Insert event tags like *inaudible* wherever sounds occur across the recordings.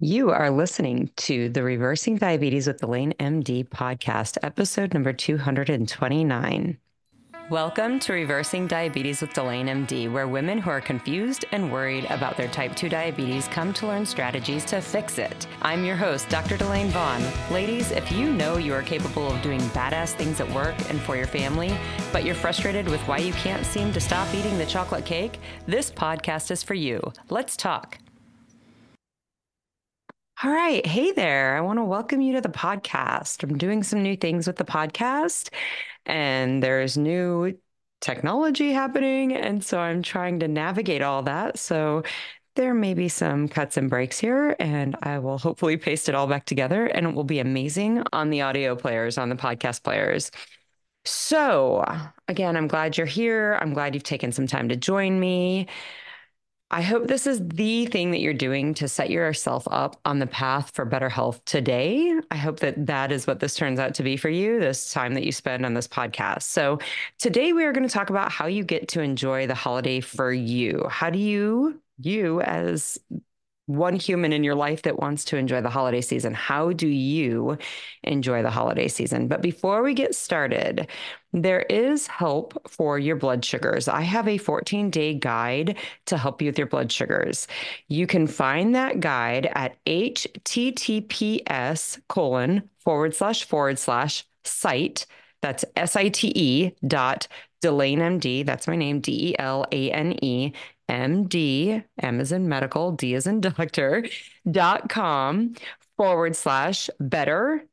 You are listening to the Reversing Diabetes with Delane MD podcast, episode number 229. Welcome to Reversing Diabetes with Delane MD, where women who are confused and worried about their type 2 diabetes come to learn strategies to fix it. I'm your host, Dr. Delane Vaughn. Ladies, if you know you are capable of doing badass things at work and for your family, but you're frustrated with why you can't seem to stop eating the chocolate cake, this podcast is for you. Let's talk. All right. Hey there. I want to welcome you to the podcast. I'm doing some new things with the podcast, and there's new technology happening. And so I'm trying to navigate all that. So there may be some cuts and breaks here, and I will hopefully paste it all back together, and it will be amazing on the audio players, on the podcast players. So, again, I'm glad you're here. I'm glad you've taken some time to join me. I hope this is the thing that you're doing to set yourself up on the path for better health today. I hope that that is what this turns out to be for you, this time that you spend on this podcast. So, today we are going to talk about how you get to enjoy the holiday for you. How do you, you as one human in your life that wants to enjoy the holiday season. How do you enjoy the holiday season? But before we get started, there is help for your blood sugars. I have a 14 day guide to help you with your blood sugars. You can find that guide at https colon forward slash forward slash site. That's S I T E dot Delane MD. That's my name, D E L A N E MD, M in medical, D as in doctor, dot com forward slash better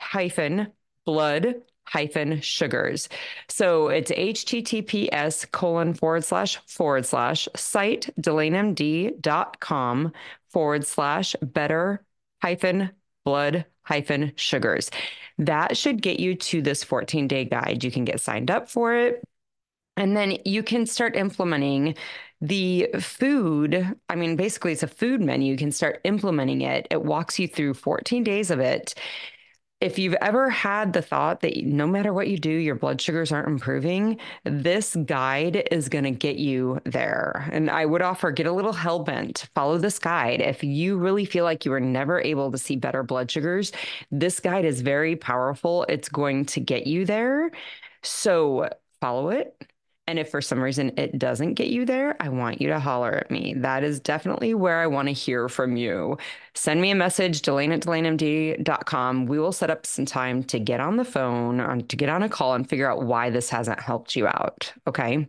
hyphen blood hyphen sugars. So it's https colon forward slash forward slash site dot com forward slash better hyphen blood hyphen sugars. That should get you to this 14 day guide. You can get signed up for it. And then you can start implementing the food. I mean, basically, it's a food menu. You can start implementing it. It walks you through 14 days of it. If you've ever had the thought that no matter what you do, your blood sugars aren't improving, this guide is going to get you there. And I would offer get a little hell bent, follow this guide. If you really feel like you were never able to see better blood sugars, this guide is very powerful. It's going to get you there. So follow it and if for some reason it doesn't get you there, I want you to holler at me. That is definitely where I want to hear from you. Send me a message, Delane at DelaneMD.com. We will set up some time to get on the phone, to get on a call and figure out why this hasn't helped you out. Okay.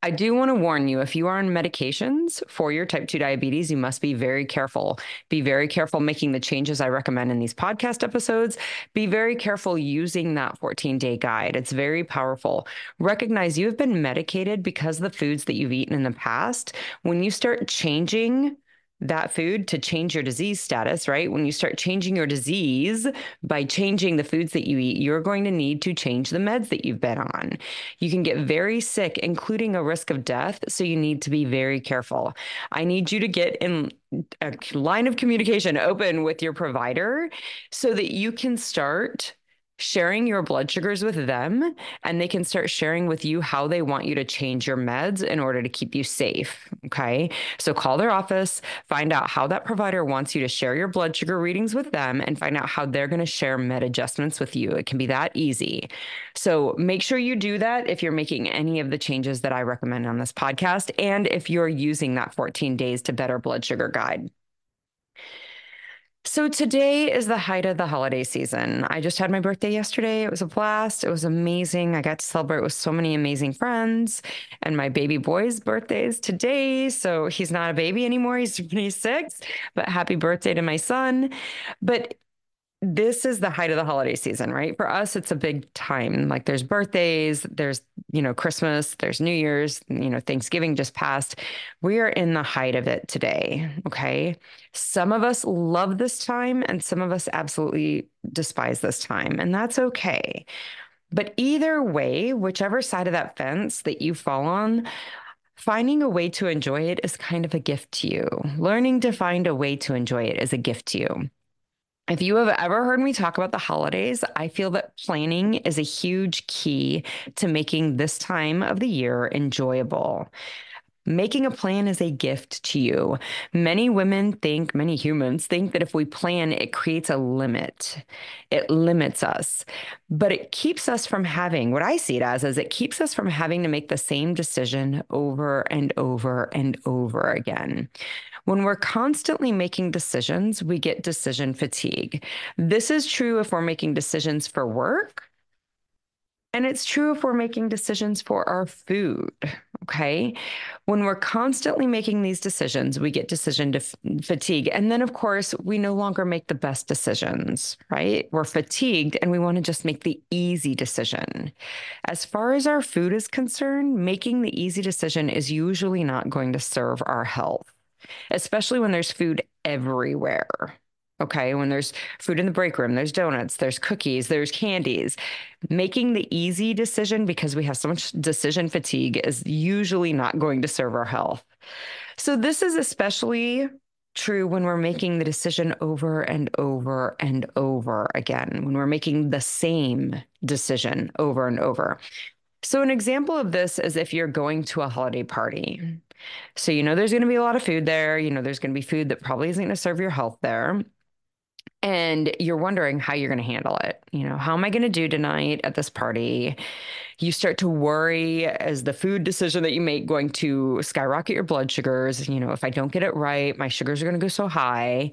I do want to warn you if you are on medications for your type 2 diabetes, you must be very careful. Be very careful making the changes I recommend in these podcast episodes. Be very careful using that 14 day guide. It's very powerful. Recognize you have been medicated because the foods that you've eaten in the past. When you start changing, that food to change your disease status, right? When you start changing your disease by changing the foods that you eat, you're going to need to change the meds that you've been on. You can get very sick, including a risk of death. So you need to be very careful. I need you to get in a line of communication open with your provider so that you can start sharing your blood sugars with them and they can start sharing with you how they want you to change your meds in order to keep you safe. Okay. So call their office, find out how that provider wants you to share your blood sugar readings with them and find out how they're going to share med adjustments with you. It can be that easy. So make sure you do that if you're making any of the changes that I recommend on this podcast and if you're using that 14 days to better blood sugar guide. So today is the height of the holiday season. I just had my birthday yesterday. It was a blast. It was amazing. I got to celebrate with so many amazing friends. And my baby boy's birthday is today. So he's not a baby anymore. He's 26. But happy birthday to my son. But this is the height of the holiday season, right? For us, it's a big time. Like there's birthdays, there's, you know, Christmas, there's New Year's, you know, Thanksgiving just passed. We are in the height of it today. Okay. Some of us love this time and some of us absolutely despise this time, and that's okay. But either way, whichever side of that fence that you fall on, finding a way to enjoy it is kind of a gift to you. Learning to find a way to enjoy it is a gift to you. If you have ever heard me talk about the holidays, I feel that planning is a huge key to making this time of the year enjoyable. Making a plan is a gift to you. Many women think, many humans think that if we plan, it creates a limit. It limits us, but it keeps us from having what I see it as is it keeps us from having to make the same decision over and over and over again. When we're constantly making decisions, we get decision fatigue. This is true if we're making decisions for work. And it's true if we're making decisions for our food. Okay. When we're constantly making these decisions, we get decision f- fatigue. And then, of course, we no longer make the best decisions, right? We're fatigued and we want to just make the easy decision. As far as our food is concerned, making the easy decision is usually not going to serve our health especially when there's food everywhere. Okay. When there's food in the break room, there's donuts, there's cookies, there's candies. Making the easy decision because we have so much decision fatigue is usually not going to serve our health. So, this is especially true when we're making the decision over and over and over again, when we're making the same decision over and over. So, an example of this is if you're going to a holiday party. So, you know, there's going to be a lot of food there. You know, there's going to be food that probably isn't going to serve your health there. And you're wondering how you're going to handle it. You know, how am I going to do tonight at this party? You start to worry as the food decision that you make going to skyrocket your blood sugars. You know, if I don't get it right, my sugars are going to go so high.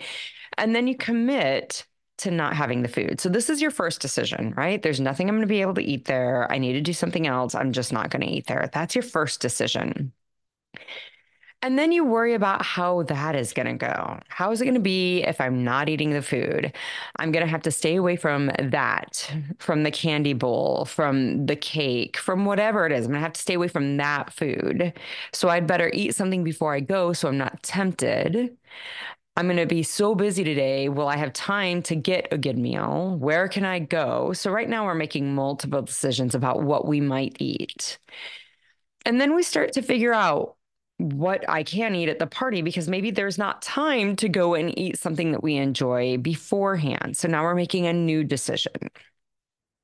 And then you commit to not having the food. So this is your first decision, right? There's nothing I'm going to be able to eat there. I need to do something else. I'm just not going to eat there. That's your first decision. And then you worry about how that is going to go. How is it going to be if I'm not eating the food? I'm going to have to stay away from that, from the candy bowl, from the cake, from whatever it is. I'm going to have to stay away from that food. So I'd better eat something before I go so I'm not tempted. I'm going to be so busy today. Will I have time to get a good meal? Where can I go? So, right now, we're making multiple decisions about what we might eat. And then we start to figure out what I can eat at the party because maybe there's not time to go and eat something that we enjoy beforehand. So now we're making a new decision.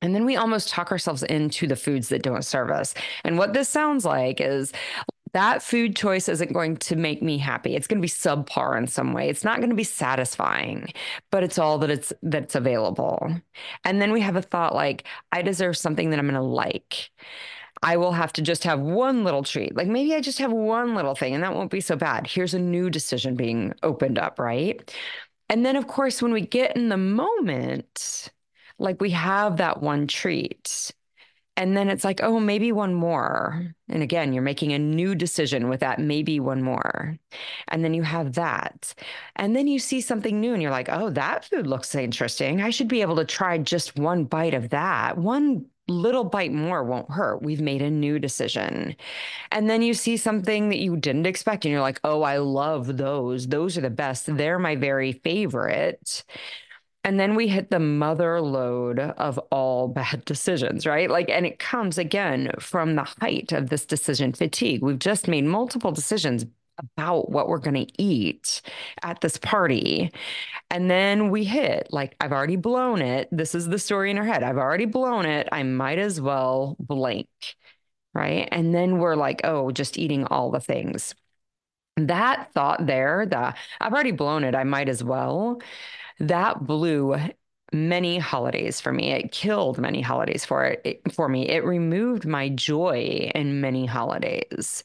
And then we almost talk ourselves into the foods that don't serve us. And what this sounds like is that food choice isn't going to make me happy. It's going to be subpar in some way. It's not going to be satisfying, but it's all that it's that's available. And then we have a thought like I deserve something that I'm going to like. I will have to just have one little treat. Like maybe I just have one little thing and that won't be so bad. Here's a new decision being opened up, right? And then, of course, when we get in the moment, like we have that one treat. And then it's like, oh, maybe one more. And again, you're making a new decision with that, maybe one more. And then you have that. And then you see something new and you're like, oh, that food looks interesting. I should be able to try just one bite of that, one little bite more won't hurt. We've made a new decision. And then you see something that you didn't expect, and you're like, oh, I love those. Those are the best. They're my very favorite. And then we hit the mother load of all *laughs* bad decisions, right? Like, and it comes again from the height of this decision fatigue. We've just made multiple decisions about what we're going to eat at this party. And then we hit, like, I've already blown it. This is the story in our head. I've already blown it. I might as well blank. Right. And then we're like, oh, just eating all the things. That thought there, the I've already blown it. I might as well. That blew many holidays for me. It killed many holidays for it for me. It removed my joy in many holidays.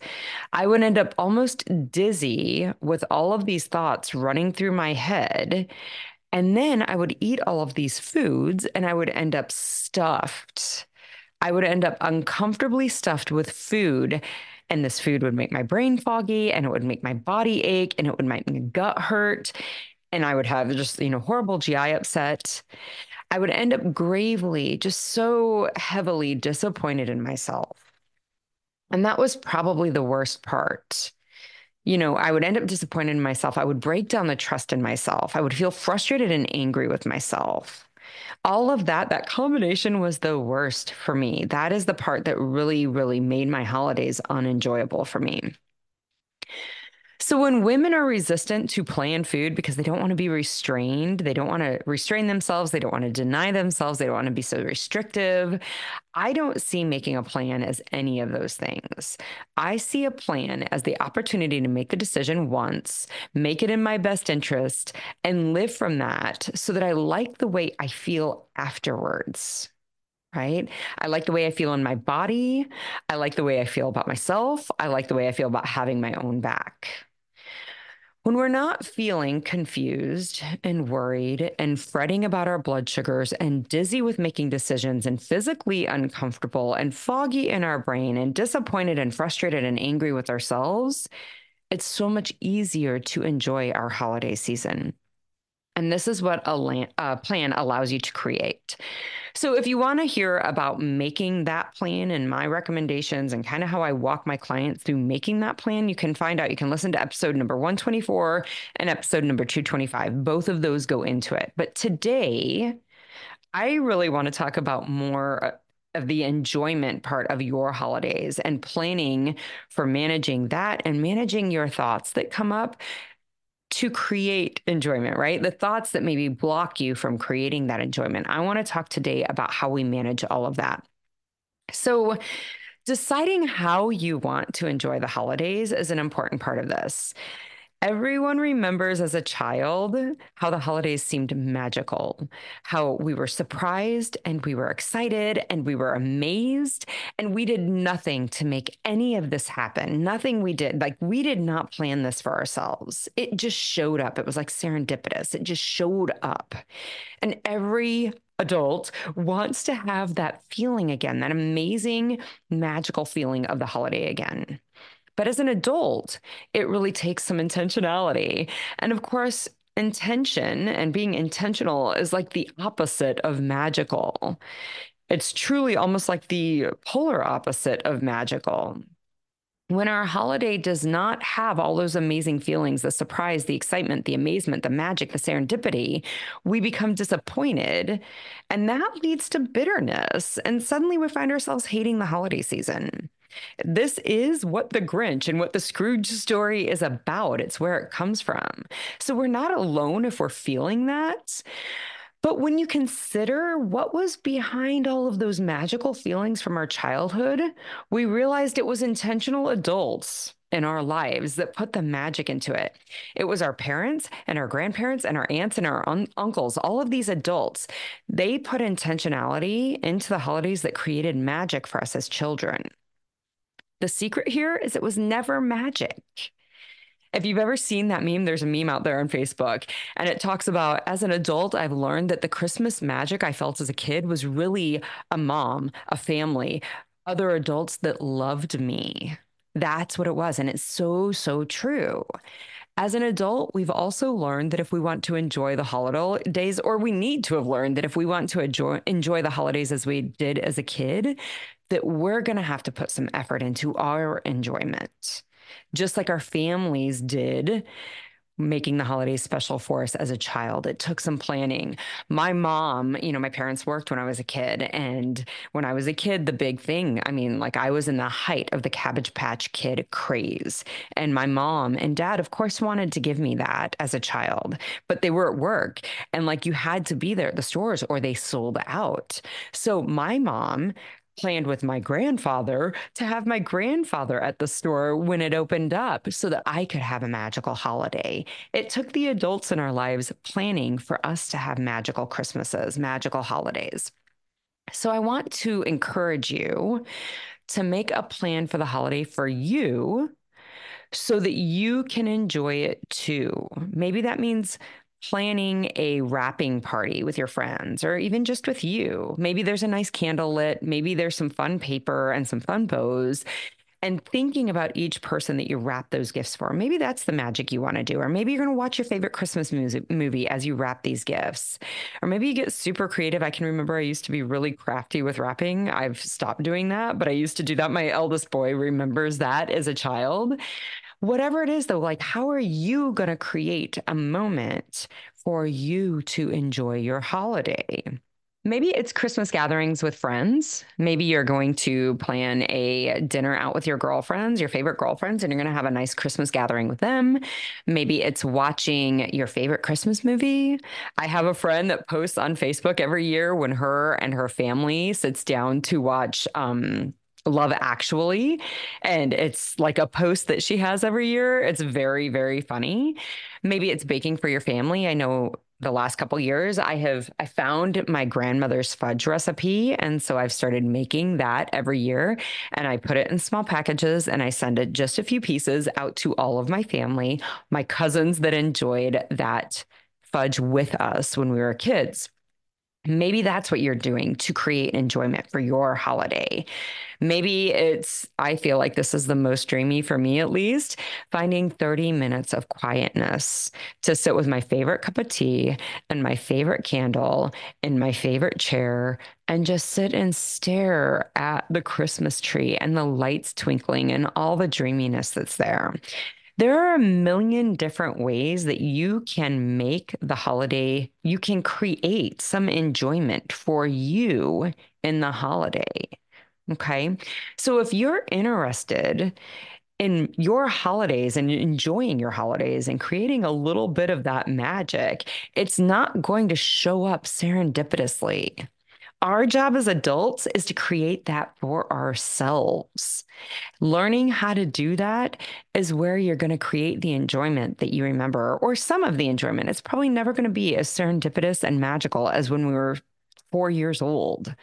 I would end up almost dizzy with all of these thoughts running through my head. And then I would eat all of these foods and I would end up stuffed. I would end up uncomfortably stuffed with food. And this food would make my brain foggy and it would make my body ache and it would make my gut hurt and I would have just, you know, horrible GI upset. I would end up gravely, just so heavily disappointed in myself. And that was probably the worst part. You know, I would end up disappointed in myself. I would break down the trust in myself. I would feel frustrated and angry with myself. All of that, that combination was the worst for me. That is the part that really, really made my holidays unenjoyable for me. So when women are resistant to planned food because they don't want to be restrained, they don't want to restrain themselves, they don't want to deny themselves, they don't want to be so restrictive. I don't see making a plan as any of those things. I see a plan as the opportunity to make the decision once, make it in my best interest, and live from that so that I like the way I feel afterwards right? I like the way I feel in my body. I like the way I feel about myself. I like the way I feel about having my own back. When we're not feeling confused and worried and fretting about our blood sugars and dizzy with making decisions and physically uncomfortable and foggy in our brain and disappointed and frustrated and angry with ourselves, it's so much easier to enjoy our holiday season. And this is what a, a plan allows you to create. So, if you want to hear about making that plan and my recommendations and kind of how I walk my clients through making that plan, you can find out. You can listen to episode number 124 and episode number 225. Both of those go into it. But today, I really want to talk about more of the enjoyment part of your holidays and planning for managing that and managing your thoughts that come up to create enjoyment, right? The thoughts that maybe block you from creating that enjoyment. I want to talk today about how we manage all of that. So, deciding how you want to enjoy the holidays is an important part of this. Everyone remembers as a child how the holidays seemed magical, how we were surprised and we were excited and we were amazed, and we did nothing to make any of this happen. Nothing we did. Like we did not plan this for ourselves. It just showed up. It was like serendipitous. It just showed up. And every adult wants to have that feeling again, that amazing, magical feeling of the holiday again. But as an adult, it really takes some intentionality. And of course, intention and being intentional is like the opposite of magical. It's truly almost like the polar opposite of magical. When our holiday does not have all those amazing feelings the surprise, the excitement, the amazement, the magic, the serendipity we become disappointed. And that leads to bitterness. And suddenly we find ourselves hating the holiday season. This is what the Grinch and what the Scrooge story is about. It's where it comes from. So we're not alone if we're feeling that. But when you consider what was behind all of those magical feelings from our childhood, we realized it was intentional adults in our lives that put the magic into it. It was our parents and our grandparents and our aunts and our un- uncles, all of these adults. They put intentionality into the holidays that created magic for us as children. The secret here is it was never magic. If you've ever seen that meme, there's a meme out there on Facebook, and it talks about as an adult, I've learned that the Christmas magic I felt as a kid was really a mom, a family, other adults that loved me. That's what it was. And it's so, so true. As an adult, we've also learned that if we want to enjoy the holidays, or we need to have learned that if we want to enjoy, enjoy the holidays as we did as a kid, that we're going to have to put some effort into our enjoyment, just like our families did making the holidays special for us as a child. It took some planning. My mom, you know, my parents worked when I was a kid. And when I was a kid, the big thing, I mean, like I was in the height of the Cabbage Patch Kid craze. And my mom and dad, of course, wanted to give me that as a child, but they were at work. And like you had to be there at the stores or they sold out. So my mom, planned with my grandfather to have my grandfather at the store when it opened up so that I could have a magical holiday. It took the adults in our lives planning for us to have magical Christmases, magical holidays. So I want to encourage you to make a plan for the holiday for you so that you can enjoy it too. Maybe that means planning a wrapping party with your friends or even just with you. Maybe there's a nice candle lit, maybe there's some fun paper and some fun bows. And thinking about each person that you wrap those gifts for. Maybe that's the magic you want to do. Or maybe you're going to watch your favorite Christmas music, movie as you wrap these gifts. Or maybe you get super creative. I can remember I used to be really crafty with wrapping. I've stopped doing that, but I used to do that. My eldest boy remembers that as a child. Whatever it is, though, like how are you going to create a moment for you to enjoy your holiday? Maybe it's Christmas gatherings with friends. Maybe you're going to plan a dinner out with your girlfriends, your favorite girlfriends, and you're going to have a nice Christmas gathering with them. Maybe it's watching your favorite Christmas movie. I have a friend that posts on Facebook every year when her and her family sits down to watch um, Love Actually. And it's like a post that she has every year. It's very, very funny. Maybe it's baking for your family. I know the last couple years i have i found my grandmother's fudge recipe and so i've started making that every year and i put it in small packages and i send it just a few pieces out to all of my family my cousins that enjoyed that fudge with us when we were kids maybe that's what you're doing to create enjoyment for your holiday Maybe it's, I feel like this is the most dreamy for me at least, finding 30 minutes of quietness to sit with my favorite cup of tea and my favorite candle in my favorite chair and just sit and stare at the Christmas tree and the lights twinkling and all the dreaminess that's there. There are a million different ways that you can make the holiday, you can create some enjoyment for you in the holiday. Okay. So if you're interested in your holidays and enjoying your holidays and creating a little bit of that magic, it's not going to show up serendipitously. Our job as adults is to create that for ourselves. Learning how to do that is where you're going to create the enjoyment that you remember, or some of the enjoyment. It's probably never going to be as serendipitous and magical as when we were four years old.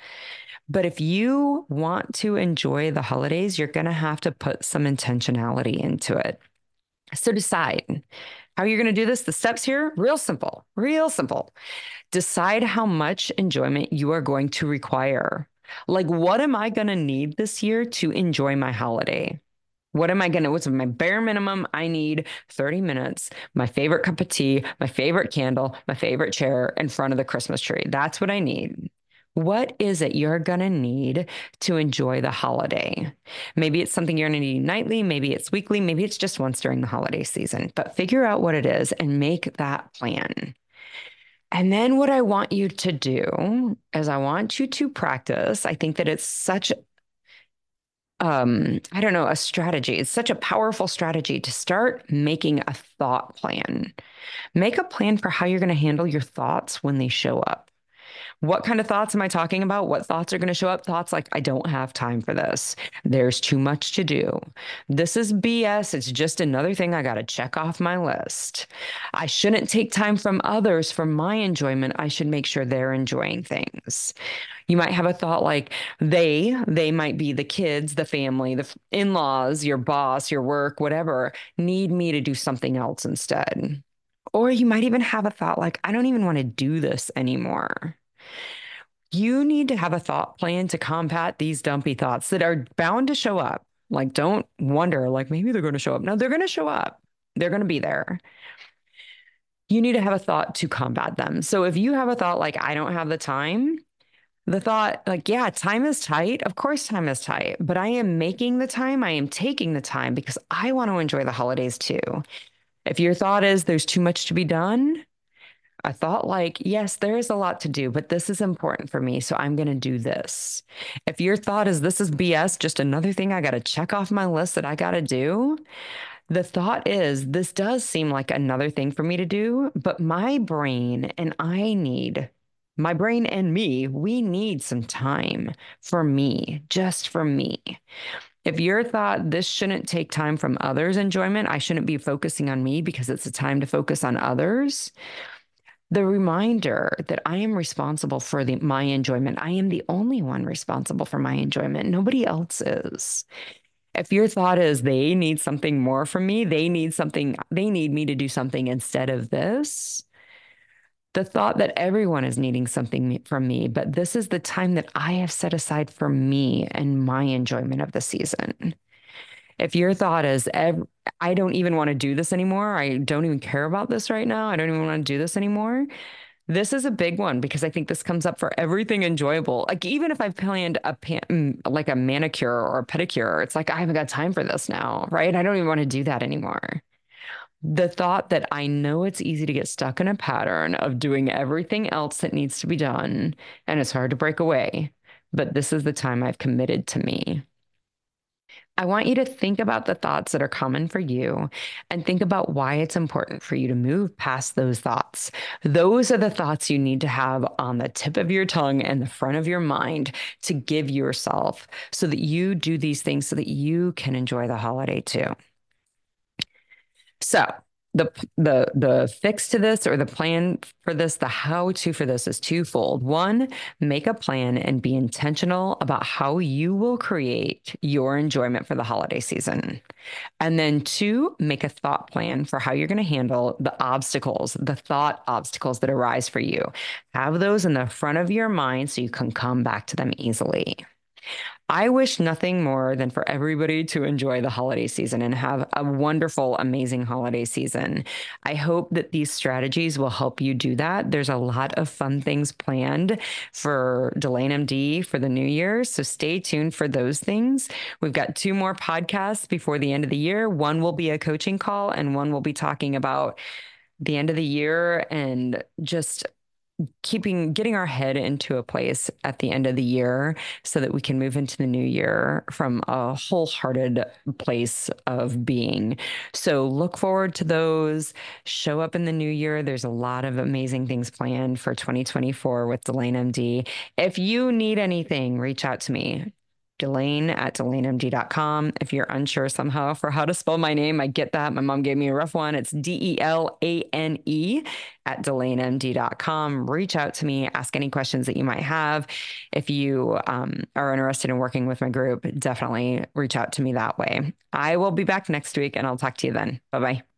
But if you want to enjoy the holidays, you're going to have to put some intentionality into it. So decide how you're going to do this. The steps here, real simple, real simple. Decide how much enjoyment you are going to require. Like, what am I going to need this year to enjoy my holiday? What am I going to, what's my bare minimum? I need 30 minutes, my favorite cup of tea, my favorite candle, my favorite chair in front of the Christmas tree. That's what I need. What is it you're going to need to enjoy the holiday? Maybe it's something you're going to need nightly, maybe it's weekly, maybe it's just once during the holiday season, but figure out what it is and make that plan. And then what I want you to do is I want you to practice. I think that it's such um I don't know, a strategy. It's such a powerful strategy to start making a thought plan. Make a plan for how you're going to handle your thoughts when they show up. What kind of thoughts am I talking about? What thoughts are going to show up? Thoughts like, I don't have time for this. There's too much to do. This is BS. It's just another thing I got to check off my list. I shouldn't take time from others for my enjoyment. I should make sure they're enjoying things. You might have a thought like they, they might be the kids, the family, the in laws, your boss, your work, whatever, need me to do something else instead. Or you might even have a thought like, I don't even want to do this anymore. You need to have a thought plan to combat these dumpy thoughts that are bound to show up. Like, don't wonder, like, maybe they're going to show up. No, they're going to show up, they're going to be there. You need to have a thought to combat them. So if you have a thought like, I don't have the time, the thought, like, yeah, time is tight. Of course, time is tight, but I am making the time. I am taking the time because I want to enjoy the holidays too. If your thought is there's too much to be done, I thought, like, yes, there is a lot to do, but this is important for me. So I'm going to do this. If your thought is this is BS, just another thing I got to check off my list that I got to do, the thought is this does seem like another thing for me to do, but my brain and I need my brain and me, we need some time for me, just for me. If your thought this shouldn't take time from others' enjoyment, I shouldn't be focusing on me because it's a time to focus on others, the reminder that I am responsible for the, my enjoyment. I am the only one responsible for my enjoyment. Nobody else is. If your thought is they need something more from me, they need something, they need me to do something instead of this. The thought that everyone is needing something from me, but this is the time that I have set aside for me and my enjoyment of the season. If your thought is, I don't even want to do this anymore, I don't even care about this right now, I don't even want to do this anymore. This is a big one because I think this comes up for everything enjoyable. Like even if I've planned a pan, mm, like a manicure or a pedicure, it's like I haven't got time for this now, right? I don't even want to do that anymore. the thought that I know it's easy to get stuck in a pattern of doing everything else that needs to be done, and it's hard to break away, but this is the time I've committed to me. I want you to think about the thoughts that are common for you and think about why it's important for you to move past those thoughts. Those are the thoughts you need to have on the tip of your tongue and the front of your mind to give yourself so that you do these things so that you can enjoy the holiday too. So, the the the fix to this or the plan for this the how to for this is twofold. One make a plan and be intentional about how you will create your enjoyment for the holiday season. And then two make a thought plan for how you're going to handle the obstacles the thought obstacles that arise for you. Have those in the front of your mind so you can come back to them easily I wish nothing more than for everybody to enjoy the holiday season and have a wonderful, amazing holiday season. I hope that these strategies will help you do that. There's a lot of fun things planned for Delane MD for the new year. So stay tuned for those things. We've got two more podcasts before the end of the year. One will be a coaching call, and one will be talking about the end of the year and just keeping getting our head into a place at the end of the year so that we can move into the new year from a wholehearted place of being. So look forward to those. Show up in the new year. There's a lot of amazing things planned for 2024 with Delane MD. If you need anything, reach out to me. Delane at delanemd.com. If you're unsure somehow for how to spell my name, I get that. My mom gave me a rough one. It's D E L A N E at delanemd.com. Reach out to me, ask any questions that you might have. If you um, are interested in working with my group, definitely reach out to me that way. I will be back next week and I'll talk to you then. Bye bye.